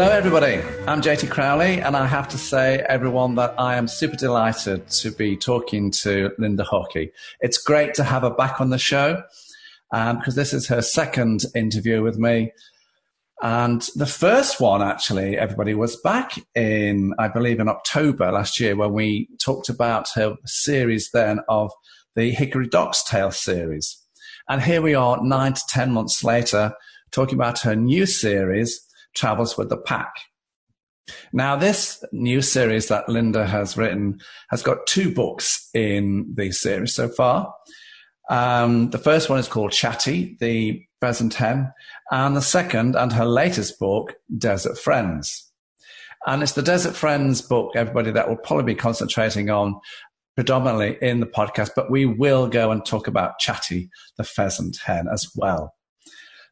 Hello, everybody. I'm JT Crowley, and I have to say, everyone, that I am super delighted to be talking to Linda Harkey. It's great to have her back on the show because um, this is her second interview with me. And the first one, actually, everybody was back in, I believe, in October last year when we talked about her series then of the Hickory Dock's Tale series. And here we are, nine to 10 months later, talking about her new series travels with the pack. Now, this new series that Linda has written has got two books in the series so far. Um, the first one is called Chatty, the pheasant hen, and the second and her latest book, Desert Friends. And it's the Desert Friends book, everybody, that will probably be concentrating on predominantly in the podcast, but we will go and talk about Chatty, the pheasant hen, as well,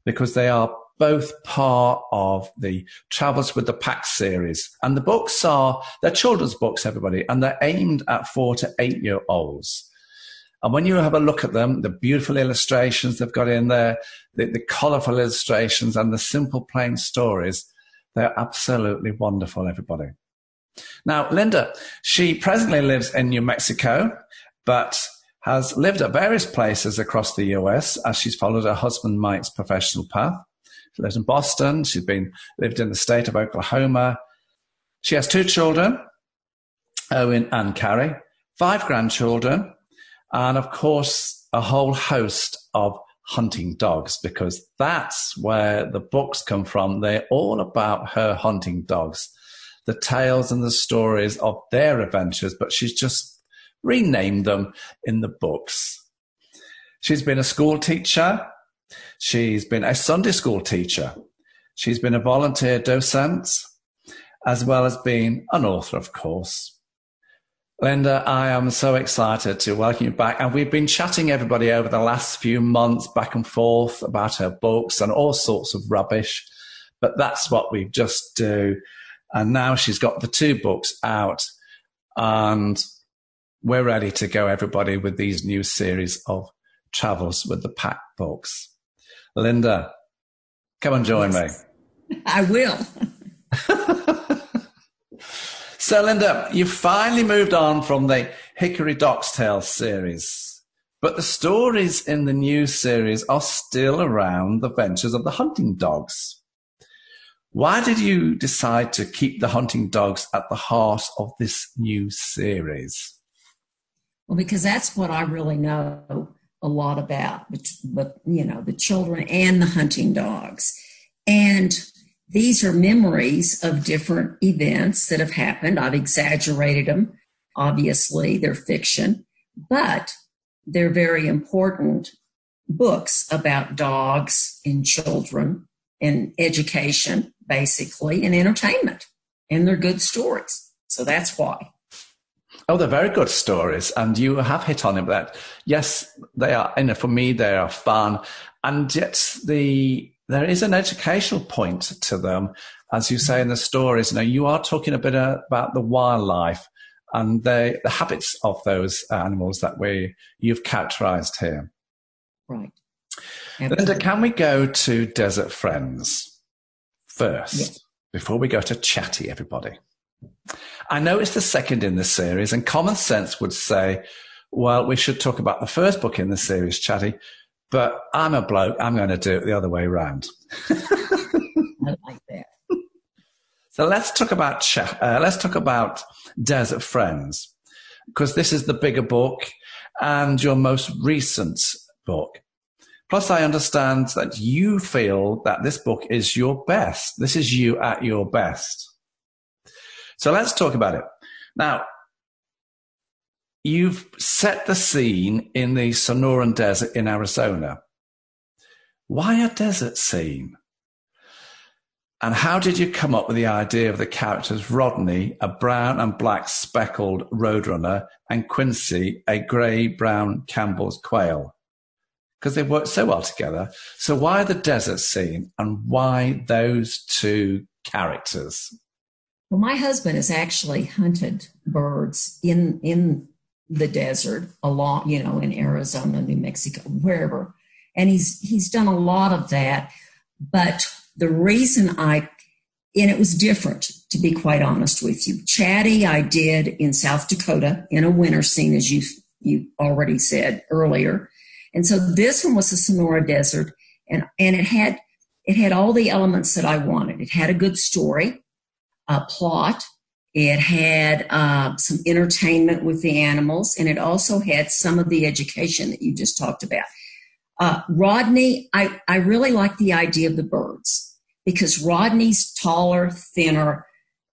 because they are both part of the Travels with the Pack series. And the books are, they're children's books, everybody, and they're aimed at four to eight year olds. And when you have a look at them, the beautiful illustrations they've got in there, the, the colorful illustrations and the simple plain stories, they're absolutely wonderful, everybody. Now, Linda, she presently lives in New Mexico, but has lived at various places across the US as she's followed her husband Mike's professional path. She lives in Boston. She's been lived in the state of Oklahoma. She has two children, Owen and Carrie, five grandchildren, and of course, a whole host of hunting dogs because that's where the books come from. They're all about her hunting dogs, the tales and the stories of their adventures, but she's just renamed them in the books. She's been a school teacher She's been a Sunday school teacher. She's been a volunteer docent, as well as being an author, of course. Linda, I am so excited to welcome you back. And we've been chatting everybody over the last few months back and forth about her books and all sorts of rubbish. But that's what we just do. And now she's got the two books out and we're ready to go, everybody, with these new series of travels with the pack books. Linda, come and join yes. me. I will. so, Linda, you finally moved on from the Hickory Dock's Tale series, but the stories in the new series are still around the ventures of the hunting dogs. Why did you decide to keep the hunting dogs at the heart of this new series? Well, because that's what I really know a lot about, but, you know, the children and the hunting dogs. And these are memories of different events that have happened. I've exaggerated them. Obviously, they're fiction, but they're very important books about dogs and children and education, basically, and entertainment. And they're good stories. So that's why. Oh, they're very good stories, and you have hit on it. That yes, they are. You know, for me, they are fun, and yet the there is an educational point to them, as you say in the stories. You know, you are talking a bit about the wildlife and the the habits of those animals that we you've characterized here. Right. Linda, can we go to Desert Friends first yes. before we go to Chatty, everybody? I know it's the second in the series, and common sense would say, well, we should talk about the first book in the series, Chatty, but I'm a bloke. I'm going to do it the other way around. I like that. So let's talk about uh, let's talk about Desert Friends because this is the bigger book and your most recent book. Plus, I understand that you feel that this book is your best. This is you at your best. So let's talk about it. Now, you've set the scene in the Sonoran Desert in Arizona. Why a desert scene? And how did you come up with the idea of the characters Rodney, a brown and black speckled roadrunner, and Quincy, a grey brown Gambel's quail? Because they work so well together. So why the desert scene and why those two characters? Well, my husband has actually hunted birds in in the desert along, you know, in Arizona, New Mexico, wherever. And he's he's done a lot of that. But the reason I and it was different, to be quite honest with you. Chatty, I did in South Dakota in a winter scene, as you you already said earlier. And so this one was the Sonora Desert, and and it had it had all the elements that I wanted. It had a good story uh, plot. It had uh, some entertainment with the animals, and it also had some of the education that you just talked about. Uh, Rodney, I, I really like the idea of the birds because Rodney's taller, thinner,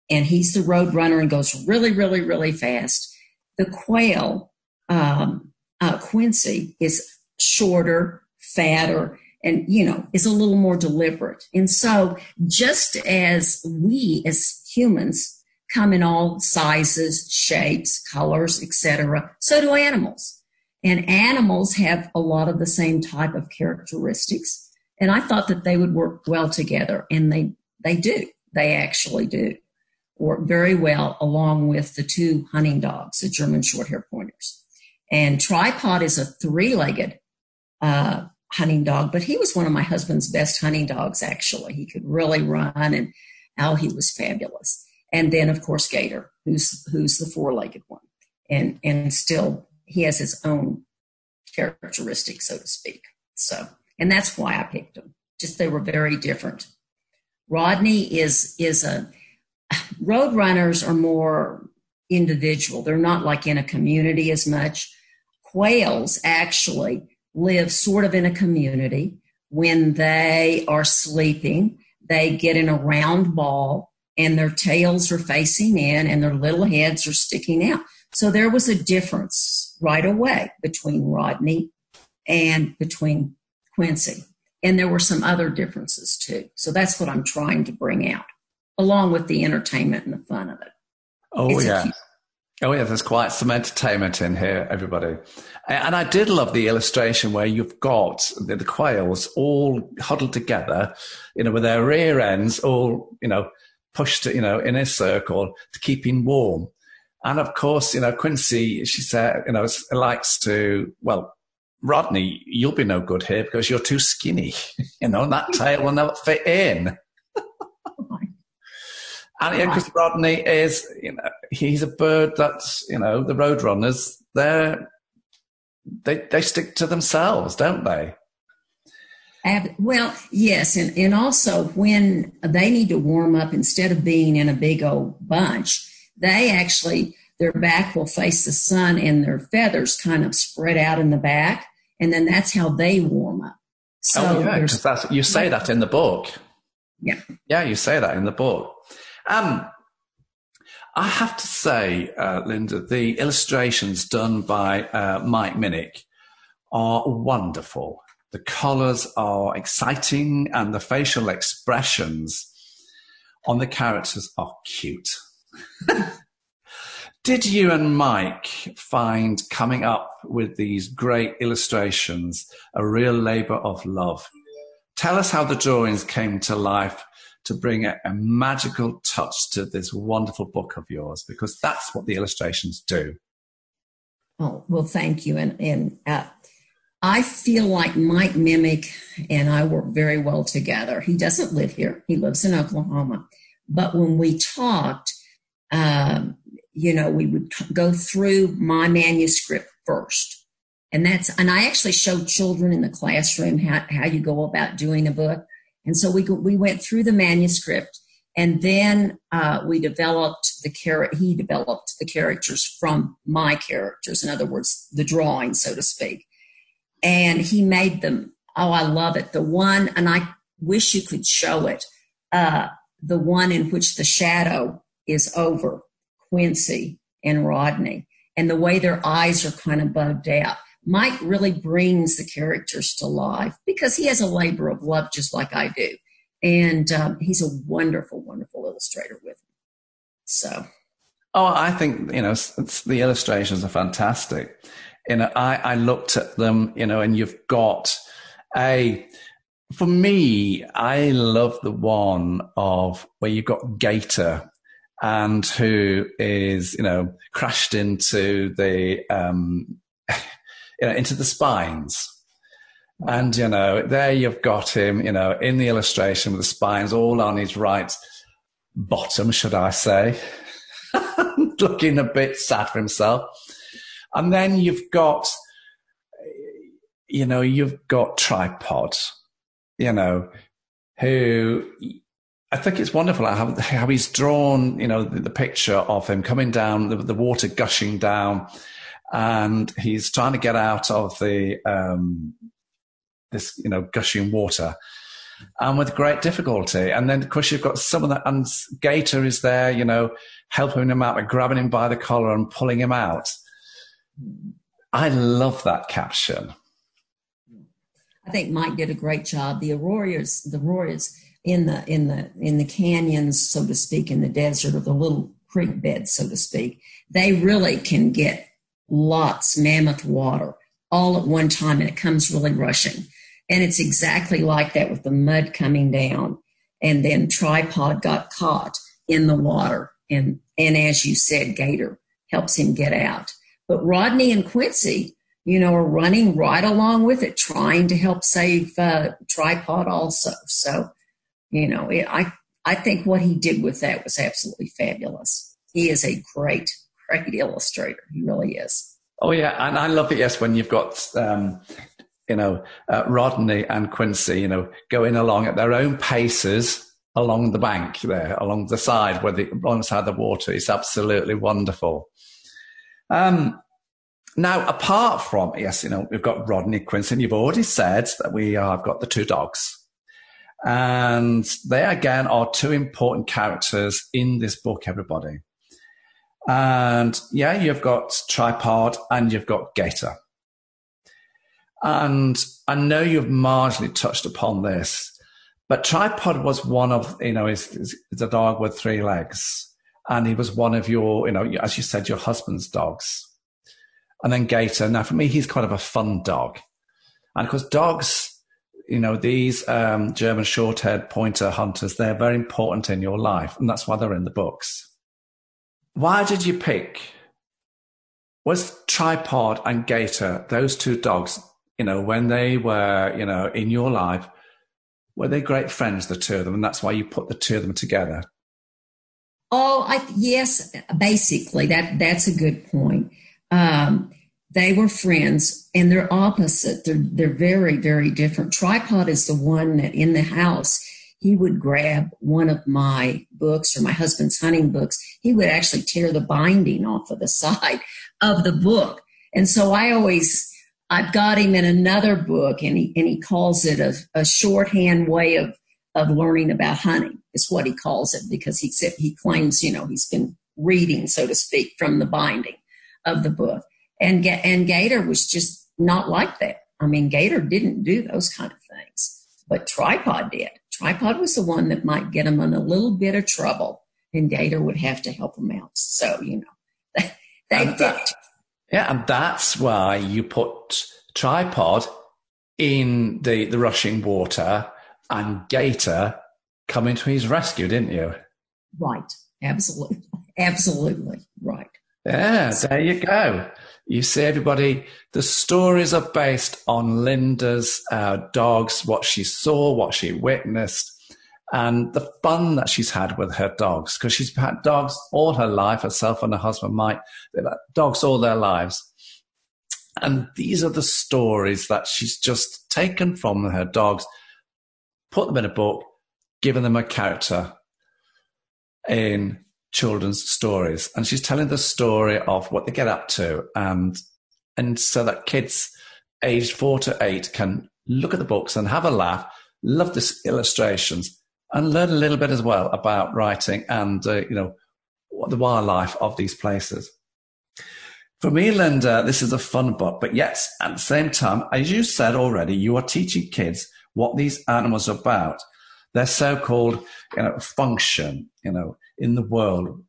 and he's the road runner and goes really, really, really fast. The quail, um, uh, Quincy, is shorter, fatter, and you know is a little more deliberate and so just as we as humans come in all sizes shapes colors etc so do animals. And animals have a lot of the same type of characteristics. And i thought that they would work well together and they they do. They actually do work very well along with the two hunting dogs the german short hair pointers. And tripod is a three-legged uh, hunting dog, but he was one of my husband's best hunting dogs, actually. He could really run and oh, he was fabulous. And then, of course, Gator, who's, who's the four legged one. And, and still, he has his own characteristics, so to speak. So, and that's why I picked him. Just they were very different. Rodney is, is a, road runners are more individual. They're not like in a community as much. Quails actually live sort of in a community. When they are sleeping, they get in a round ball and their tails are facing in and their little heads are sticking out. So there was a difference right away between Rodney and between Quincy. And there were some other differences too. So that's what I'm trying to bring out, along with the entertainment and the fun of it. Oh, it's yeah. Oh, yeah, there's quite some entertainment in here, everybody. And I did love the illustration where you've got the, quails all huddled together, you know, with their rear ends all, you know, pushed, you know, in a circle to keep him warm. And of course, you know, Quincy, she said, you know, likes to, well, Rodney, you'll be no good here because you're too skinny. you know, and that tail will not fit in. Oh, And yeah, Chris Rodney is, you know, he's a bird that's, you know, the roadrunners, they're, they, they stick to themselves, don't they? Well, yes. And, and also when they need to warm up, instead of being in a big old bunch, they actually, their back will face the sun and their feathers kind of spread out in the back. And then that's how they warm up. So oh, yeah, because that's, you say that in the book. Yeah. Yeah, you say that in the book. Um, I have to say, uh, Linda, the illustrations done by uh, Mike Minnick are wonderful. The colors are exciting and the facial expressions on the characters are cute. Did you and Mike find coming up with these great illustrations a real labor of love? Tell us how the drawings came to life to bring a, a, magical touch to this wonderful book of yours because that's what the illustrations do. Oh, well, thank you. And, and uh, I feel like Mike Minnick and I work very well together. He doesn't live here, he lives in Oklahoma. But when we talked, um, you know, we would go through my manuscript first. And that's, and I actually showed children in the classroom how, how you go about doing a book. And so we, we went through the manuscript and then uh, we developed the character, he developed the characters from my characters, in other words, the drawing, so to speak. And he made them, oh, I love it. The one, and I wish you could show it, uh, the one in which the shadow is over Quincy and Rodney, and the way their eyes are kind of bugged out. Mike really brings the characters to life because he has a labor of love just like I do. And um, he's a wonderful, wonderful illustrator with me. So. Oh, I think, you know, the illustrations are fantastic. You know, I, I looked at them, you know, and you've got a, for me, I love the one of where you've got Gator and who is, you know, crashed into the, um, you know, into the spines. And, you know, there you've got him, you know, in the illustration with the spines all on his right bottom, should I say, looking a bit sad for himself. And then you've got, you know, you've got tripod, you know, who I think it's wonderful how, how he's drawn, you know, the, the picture of him coming down, the, the, water gushing down, and he's trying to get out of the um, this, you know, gushing water, and with great difficulty. And then, of course, you've got some of that, and Gator is there, you know, helping him out by grabbing him by the collar and pulling him out. I love that caption. I think Mike did a great job. The Arroyos, the Arroyos in the in the in the canyons, so to speak, in the desert or the little creek beds, so to speak, they really can get lots mammoth water all at one time, and it comes really rushing. And it's exactly like that with the mud coming down, and then tripod got caught in the water, and and as you said, Gator helps him get out. But Rodney and Quincy, you know, are running right along with it, trying to help save uh, tripod also. So you know, it, I I think what he did with that was absolutely fabulous. He is a great, great illustrator. He really is. Oh yeah, and I love it. Yes, when you've got um, you know uh, Rodney and Quincy, you know, going along at their own paces along the bank there, along the side where the alongside the water. It's absolutely wonderful. Um, now, apart from yes, you know, we've got Rodney Quincy, and you've already said that we have got the two dogs. And they again are two important characters in this book, everybody. And yeah, you've got Tripod and you've got Gator. And I know you've marginally touched upon this, but Tripod was one of, you know, is, a dog with three legs. And he was one of your, you know, as you said, your husband's dogs. And then Gator. Now, for me, he's kind of a fun dog. And of course, dogs you know, these um, German short-haired pointer hunters, they're very important in your life, and that's why they're in the books. Why did you pick? Was Tripod and Gator, those two dogs, you know, when they were, you know, in your life, were they great friends, the two of them, and that's why you put the two of them together? Oh, I, yes, basically that that's a good point. Um, they were friends and they're opposite. They're, they're very, very different. Tripod is the one that in the house, he would grab one of my books or my husband's hunting books. He would actually tear the binding off of the side of the book. And so I always, I've got him in another book and he, and he calls it a, a shorthand way of, of learning about hunting is what he calls it because he said he claims, you know, he's been reading, so to speak, from the binding of the book. And, and Gator was just not like that. I mean, Gator didn't do those kind of things, but Tripod did. Tripod was the one that might get him in a little bit of trouble, and Gator would have to help him out. So, you know, they, they that, Yeah, and that's why you put Tripod in the, the rushing water and Gator coming to his rescue, didn't you? Right. Absolutely. Absolutely. Right. Yeah, there you go. You see, everybody, the stories are based on Linda's uh, dogs, what she saw, what she witnessed, and the fun that she's had with her dogs. Because she's had dogs all her life, herself and her husband Mike, they've had dogs all their lives. And these are the stories that she's just taken from her dogs, put them in a book, given them a character in children's stories. And she's telling the story of what they get up to and and so that kids aged four to eight can look at the books and have a laugh, love the illustrations, and learn a little bit as well about writing and uh, you know the wildlife of these places. For me, Linda, this is a fun book, but yes, at the same time, as you said already, you are teaching kids what these animals are about. their so-called you know, function, you know, in the world.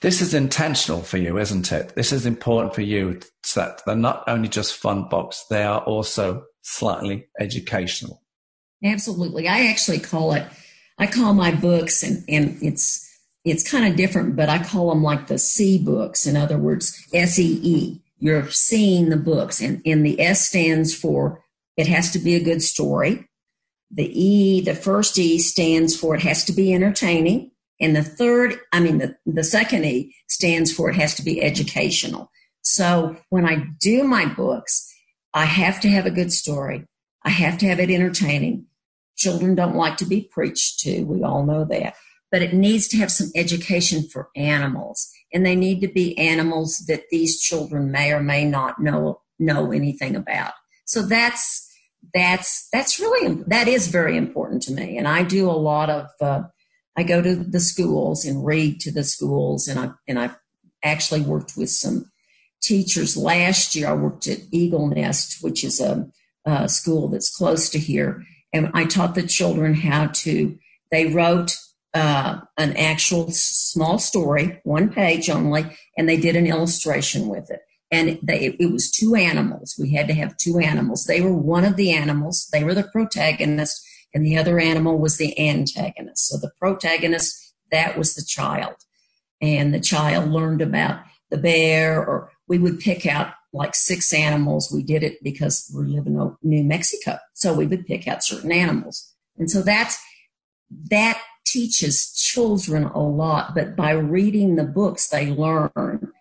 This is intentional for you, isn't it? This is important for you that they're not only just fun books, they are also slightly educational. Absolutely. I actually call it, I call my books, and, and it's, it's kind of different, but I call them like the C books. In other words, S E E. You're seeing the books, and, and the S stands for it has to be a good story. The E, the first E stands for it has to be entertaining. And the third, I mean, the, the second E stands for it has to be educational. So when I do my books, I have to have a good story. I have to have it entertaining. Children don't like to be preached to. We all know that. But it needs to have some education for animals. And they need to be animals that these children may or may not know, know anything about. So that's, that's, that's really, that is very important to me. And I do a lot of, uh, I go to the schools and read to the schools and I, and I've actually worked with some teachers last year. I worked at Eagle Nest, which is a, a school that's close to here. And I taught the children how to, they wrote uh, an actual small story, one page only, and they did an illustration with it. And they, it was two animals. We had to have two animals. They were one of the animals. They were the protagonist, and the other animal was the antagonist. So the protagonist, that was the child. And the child learned about the bear, or we would pick out like six animals. We did it because we live in New Mexico. So we would pick out certain animals. And so that's, that teaches children a lot, but by reading the books, they learn.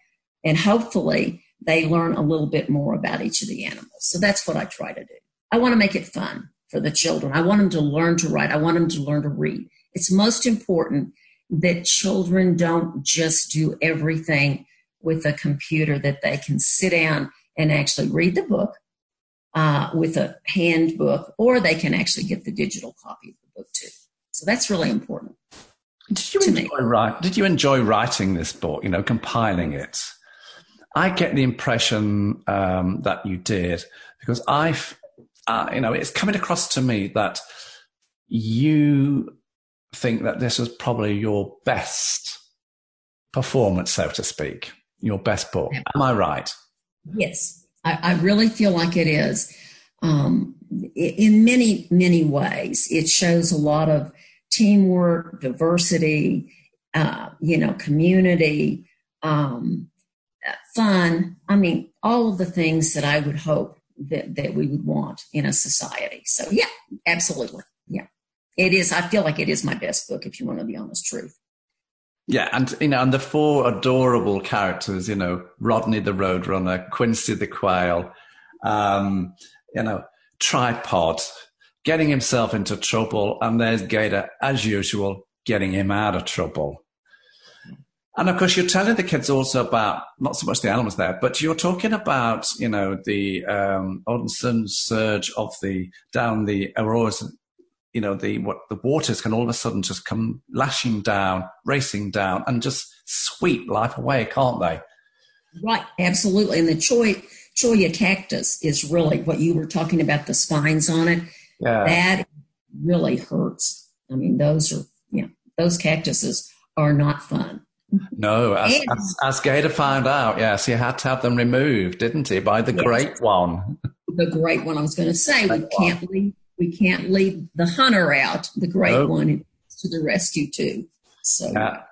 And hopefully they learn a little bit more about each of the animals. So that's what I try to do. I want to make it fun for the children. I want them to learn to write. I want them to learn to read. It's most important that children don't just do everything with a computer, that they can sit down and actually read the book uh, with a handbook, or they can actually get the digital copy of the book too. So that's really important. Did you enjoy write, Did you enjoy writing this book? You know, compiling it. I get the impression um, that you did because I've, uh, you know, it's coming across to me that you think that this was probably your best performance, so to speak, your best book. Am I right? Yes, I, I really feel like it is. Um, in many, many ways, it shows a lot of teamwork, diversity, uh, you know, community, um, fun. I mean, all of the things that I would hope that, that we would want in a society. So, yeah, absolutely. Yeah. It is, I feel like it is my best book, if you want to be honest truth. Yeah, and you know, and the four adorable characters, you know, Rodney the Roadrunner, Quincy the Quail, um, you know, Tripod, getting himself into trouble, and there's Gator, as usual, getting him out of trouble. And of course, you're telling the kids also about not so much the animals there, but you're talking about you know the um, Odinson surge of the down the Auroras. You know the what the waters can all of a sudden just come lashing down, racing down, and just sweep life away, can't they? Right, absolutely. And the cholla cholla cactus is really what you were talking about the spines on it yeah. that really hurts. I mean, those are, you know, those cactuses are not fun. No, as, as, as, Gator found out, yes, he had to have them removed, didn't he, by the yes, great one? The great one. I was going to say we can't leave we can't leave the hunter out. The great one to the rescue too. So. Yeah.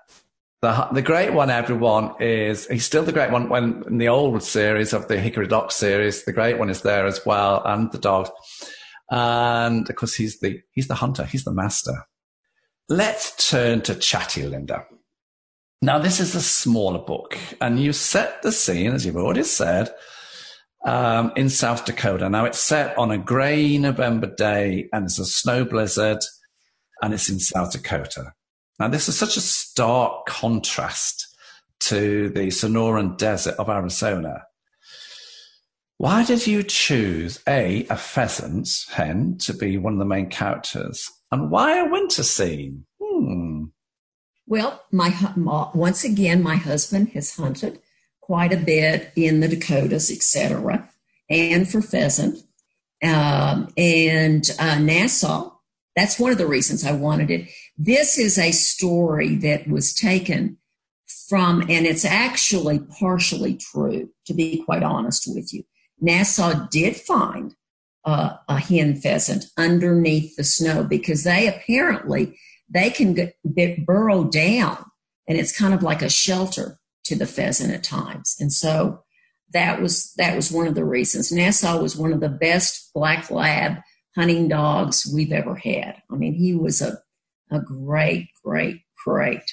The, the great one, everyone, is he's still the great one. When in the old series of the Hickory Dock series, the great one is there as well, and the dogs and of course he's the he's the hunter, he's the master. Let's turn to Chatty Linda. Now this is a smaller book, and you set the scene as you've already said um, in South Dakota. Now it's set on a grey November day, and it's a snow blizzard, and it's in South Dakota. Now this is such a stark contrast to the Sonoran Desert of Arizona. Why did you choose A, a pheasant hen to be one of the main characters? And why a winter scene? Hmm. Well, my once again, my husband has hunted quite a bit in the Dakotas, etc., and for pheasant. Um, and uh, Nassau, that's one of the reasons I wanted it. This is a story that was taken from, and it's actually partially true, to be quite honest with you. Nassau did find uh, a hen pheasant underneath the snow because they apparently they can get, burrow down and it's kind of like a shelter to the pheasant at times. And so that was that was one of the reasons. Nassau was one of the best black lab hunting dogs we've ever had. I mean he was a, a great great great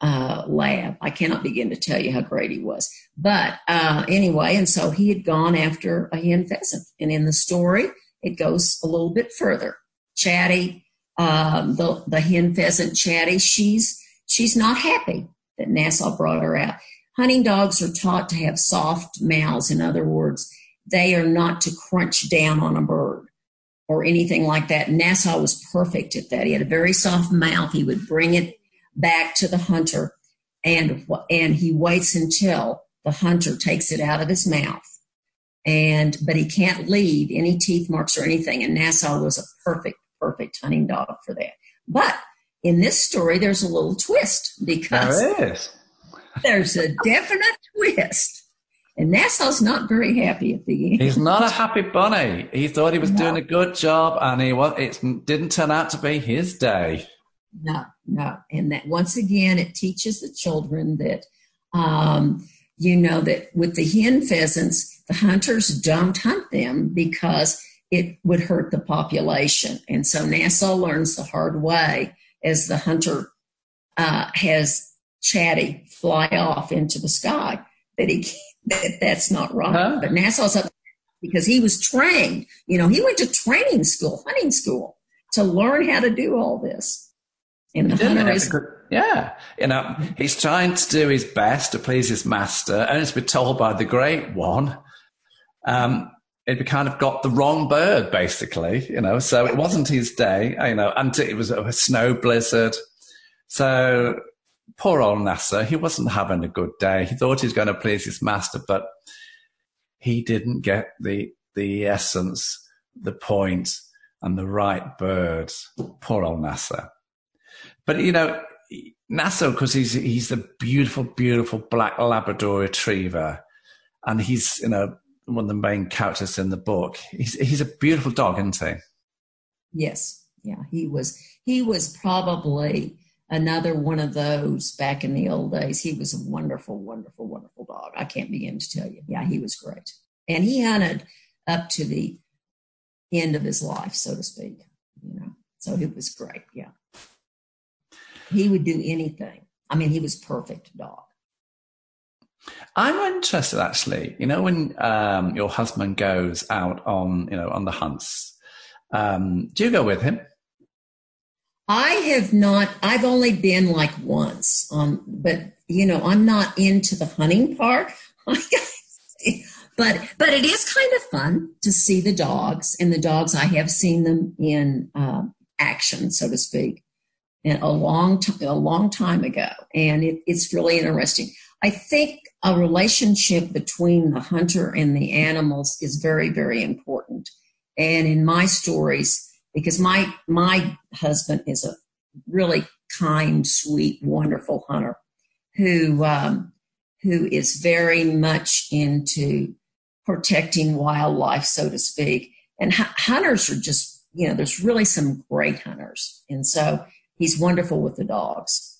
uh, lab. I cannot begin to tell you how great he was. But uh, anyway and so he had gone after a hen pheasant. And in the story it goes a little bit further. Chatty um, the, the hen pheasant chatty she's she's not happy that nassau brought her out Hunting dogs are taught to have soft mouths. In other words, they are not to crunch down on a bird or anything like that. Nassau was perfect at that. He had a very soft mouth. He would bring it back to the hunter and, and he waits until the hunter takes it out of his mouth. And, but he can't leave any teeth marks or anything. And Nassau was a perfect, perfect hunting dog for that. But in this story, there's a little twist because there there's a definite twist. And Nassau's not very happy at the end. He's not a happy bunny. He thought he was no. doing a good job, and he was. It didn't turn out to be his day. No, no, and that once again, it teaches the children that, um, you know, that with the hen pheasants, the hunters don't hunt them because it would hurt the population, and so Nassau learns the hard way as the hunter uh, has Chatty fly off into the sky. That he that that's not right. Huh? But Nassau's up because he was trained. You know, he went to training school, hunting school, to learn how to do all this. And the hunter is. Yeah, you know, he's trying to do his best to please his master, and it's been told by the great one. Um, it kind of got the wrong bird, basically, you know. So it wasn't his day, you know, and it was a snow blizzard. So poor old Nassau, he wasn't having a good day. He thought he was going to please his master, but he didn't get the the essence, the point, and the right bird. Poor old Nassau. But you know, Nassau, because he's he's a beautiful, beautiful black Labrador Retriever, and he's you know one of the main characters in the book. He's he's a beautiful dog, isn't he? Yes, yeah, he was. He was probably another one of those back in the old days. He was a wonderful, wonderful, wonderful dog. I can't begin to tell you. Yeah, he was great. And he hunted up to the end of his life, so to speak. You know, so it was great. Yeah. He would do anything. I mean, he was perfect dog. I'm interested actually. You know, when um, your husband goes out on, you know, on the hunts, um, do you go with him? I have not, I've only been like once on, but you know, I'm not into the hunting part. but, but it is kind of fun to see the dogs and the dogs. I have seen them in uh, action, so to speak, and a long, t- a long time ago. And it, it's really interesting. I think a relationship between the hunter and the animals is very, very important. And in my stories, because my my husband is a really kind, sweet, wonderful hunter who um, who is very much into protecting wildlife, so to speak. And hunters are just you know there's really some great hunters, and so he's wonderful with the dogs.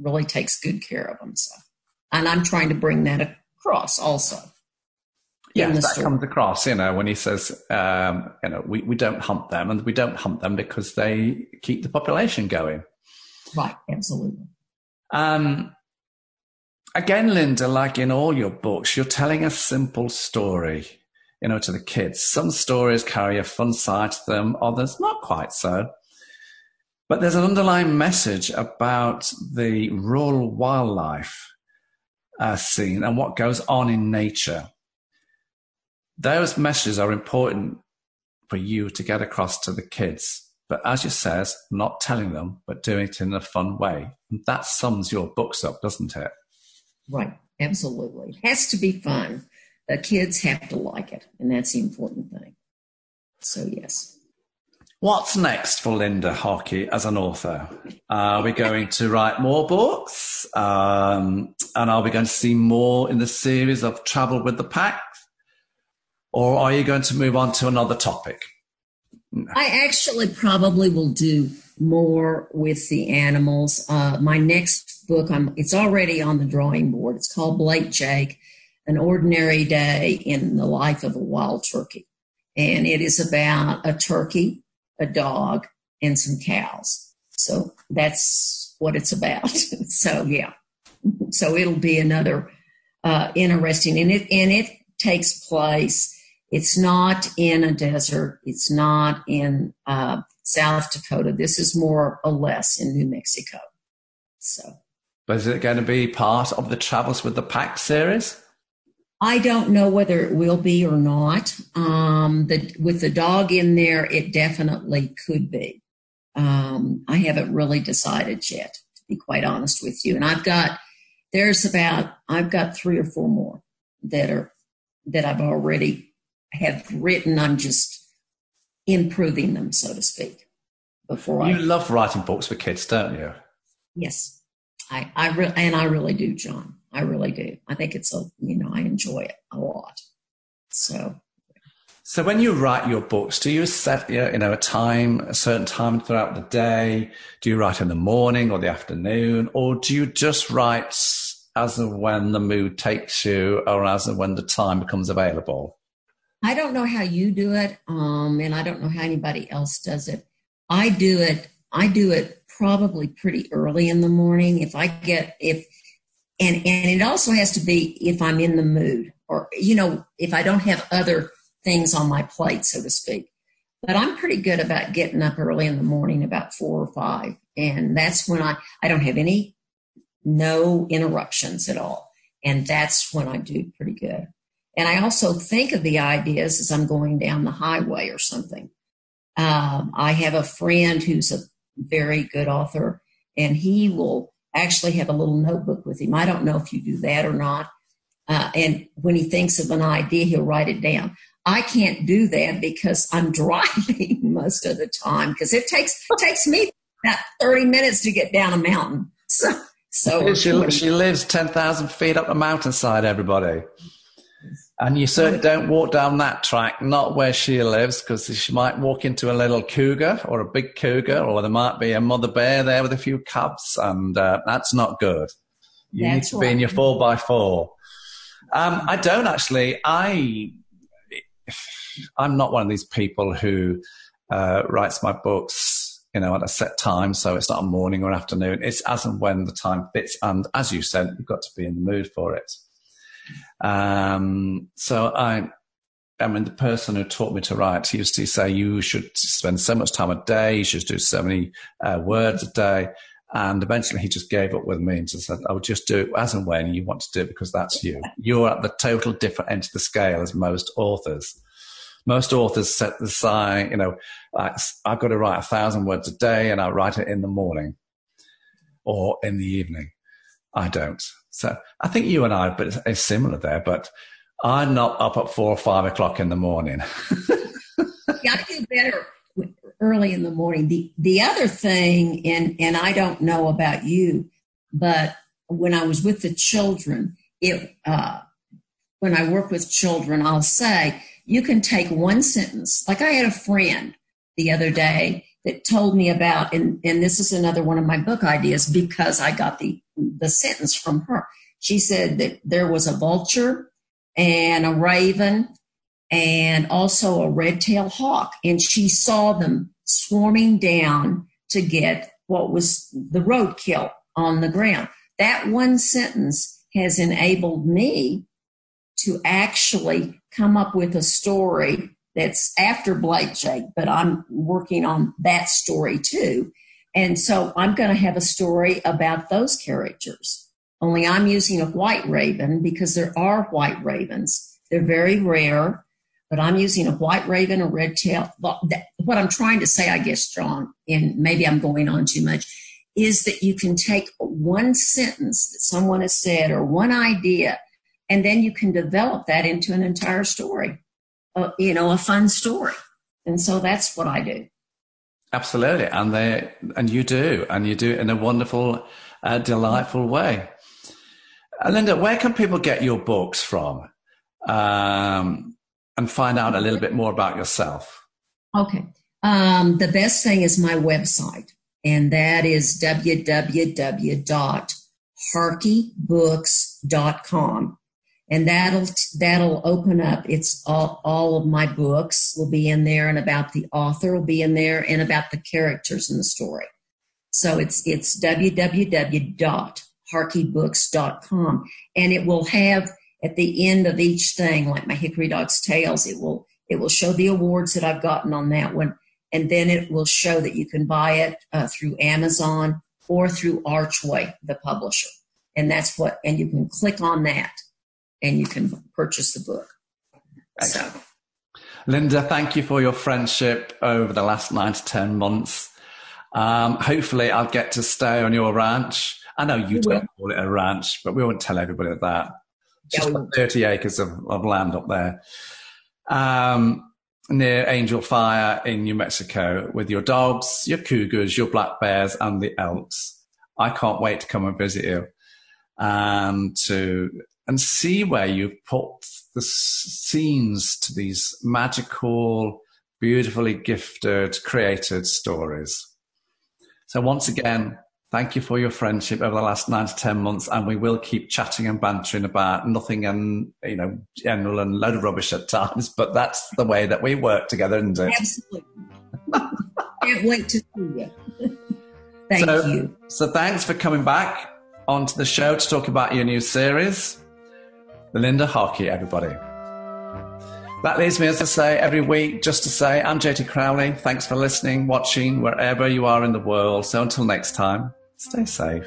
Really takes good care of them. So, and I'm trying to bring that across also. Yeah, that story. comes across, you know, when he says, um, you know, we, we don't hunt them and we don't hunt them because they keep the population going. Right, absolutely. Um, again, Linda, like in all your books, you're telling a simple story, you know, to the kids. Some stories carry a fun side to them, others not quite so. But there's an underlying message about the rural wildlife uh, scene and what goes on in nature those messages are important for you to get across to the kids. But as you says, not telling them, but doing it in a fun way. And that sums your books up, doesn't it? Right. Absolutely. It has to be fun. The kids have to like it. And that's the important thing. So, yes. What's next for Linda Harkey as an author? Are we going to write more books? Um, and are we going to see more in the series of Travel with the Pack? Or are you going to move on to another topic? I actually probably will do more with the animals. Uh, my next book, I'm, it's already on the drawing board. It's called Blake Jake, An Ordinary Day in the Life of a Wild Turkey. And it is about a turkey a dog, and some cows. So that's what it's about. so yeah, so it'll be another uh, interesting, and it and it takes place. It's not in a desert. It's not in uh, South Dakota. This is more or less in New Mexico. So, but is it going to be part of the Travels with the Pack series? I don't know whether it will be or not. Um, the, with the dog in there, it definitely could be. Um, I haven't really decided yet, to be quite honest with you. And I've got, there's about, I've got three or four more that are, that I've already have written. I'm just improving them, so to speak, before you I. You love writing books for kids, don't you? Yes. I, I re- and I really do, John. I really do. I think it's a, you know, I enjoy it a lot. So. So when you write your books, do you set, you know, a time, a certain time throughout the day? Do you write in the morning or the afternoon? Or do you just write as and when the mood takes you or as and when the time becomes available? I don't know how you do it. Um, and I don't know how anybody else does it. I do it, I do it probably pretty early in the morning. If I get, if, and and it also has to be if i'm in the mood or you know if i don't have other things on my plate so to speak. But i'm pretty good about getting up early in the morning about four or five. And that's when i i don't have any no interruptions at all. And that's when i do pretty good. And i also think of the ideas as i'm going down the highway or something. Um, i have a friend who's a very good author and he will actually have a little notebook with him. I don't know if you do that or not. Uh, and when he thinks of an idea, he'll write it down. I can't do that because I'm driving most of the time because it takes it takes me about 30 minutes to get down a mountain. So so she, she lives 10,000 feet up the mountainside, everybody. And you certainly don't walk down that track, not where she lives, because she might walk into a little cougar or a big cougar, or there might be a mother bear there with a few cubs, and uh, that's not good. You that's need to right. be in your four by four. Um, I don't actually. I I'm not one of these people who uh, writes my books, you know, at a set time. So it's not a morning or afternoon. It's as and when the time fits. And as you said, you've got to be in the mood for it. Um, so I, I mean, the person who taught me to write used to say you should spend so much time a day, you should do so many uh, words a day. And eventually he just gave up with me and said, I would just do it as and when you want to do it because that's you. You're at the total different end of the scale as most authors. Most authors set the sign, you know, I've got to write a thousand words a day and I write it in the morning or in the evening. I don't. So I think you and I are similar there, but I'm not up at four or five o'clock in the morning. yeah, I do better early in the morning. The the other thing, and and I don't know about you, but when I was with the children, it uh, when I work with children, I'll say you can take one sentence. Like I had a friend the other day that told me about, and, and this is another one of my book ideas because I got the, the sentence from her. She said that there was a vulture and a raven and also a red-tailed hawk, and she saw them swarming down to get what was the roadkill on the ground. That one sentence has enabled me to actually come up with a story that's after Blake Jake, but I'm working on that story too. And so I'm going to have a story about those characters. Only I'm using a white raven because there are white ravens. They're very rare, but I'm using a white raven, a red tail. What I'm trying to say, I guess, John, and maybe I'm going on too much, is that you can take one sentence that someone has said or one idea, and then you can develop that into an entire story a, you know, a fun story. And so that's what I do. Absolutely, and they and you do, and you do it in a wonderful, uh, delightful way. Uh, Linda, where can people get your books from, um, and find out a little bit more about yourself? Okay, um, the best thing is my website, and that is www.harkeybooks.com and that'll that'll open up it's all, all of my books will be in there and about the author will be in there and about the characters in the story. So it's it's www.harkeybooks.com and it will have at the end of each thing like my Hickory Dock's tales it will it will show the awards that i've gotten on that one. And then it will show that you can buy it uh, through amazon or through archway the publisher. And that's what and you can click on that and you can purchase the book. So. Linda, thank you for your friendship over the last nine to 10 months. Um, hopefully, I'll get to stay on your ranch. I know you don't call it a ranch, but we won't tell everybody that. Just yeah, 30 acres of, of, land up there um, near Angel Fire in New Mexico with your dogs, your cougars, your black bears, and the elks. I can't wait to come and visit you and to and see where you've put the scenes to these magical, beautifully gifted, created stories. So once again, thank you for your friendship over the last nine to 10 months. And we will keep chatting and bantering about nothing and, you know, general and load of rubbish at times, but that's the way that we work together, isn't it? Absolutely. Can't wait to see you. Thank so, you. So thanks for coming back onto the show to talk about your new series. Linda Harkey, everybody. That leaves me, as I say every week, just to say I'm JT Crowley. Thanks for listening, watching, wherever you are in the world. So until next time, stay safe.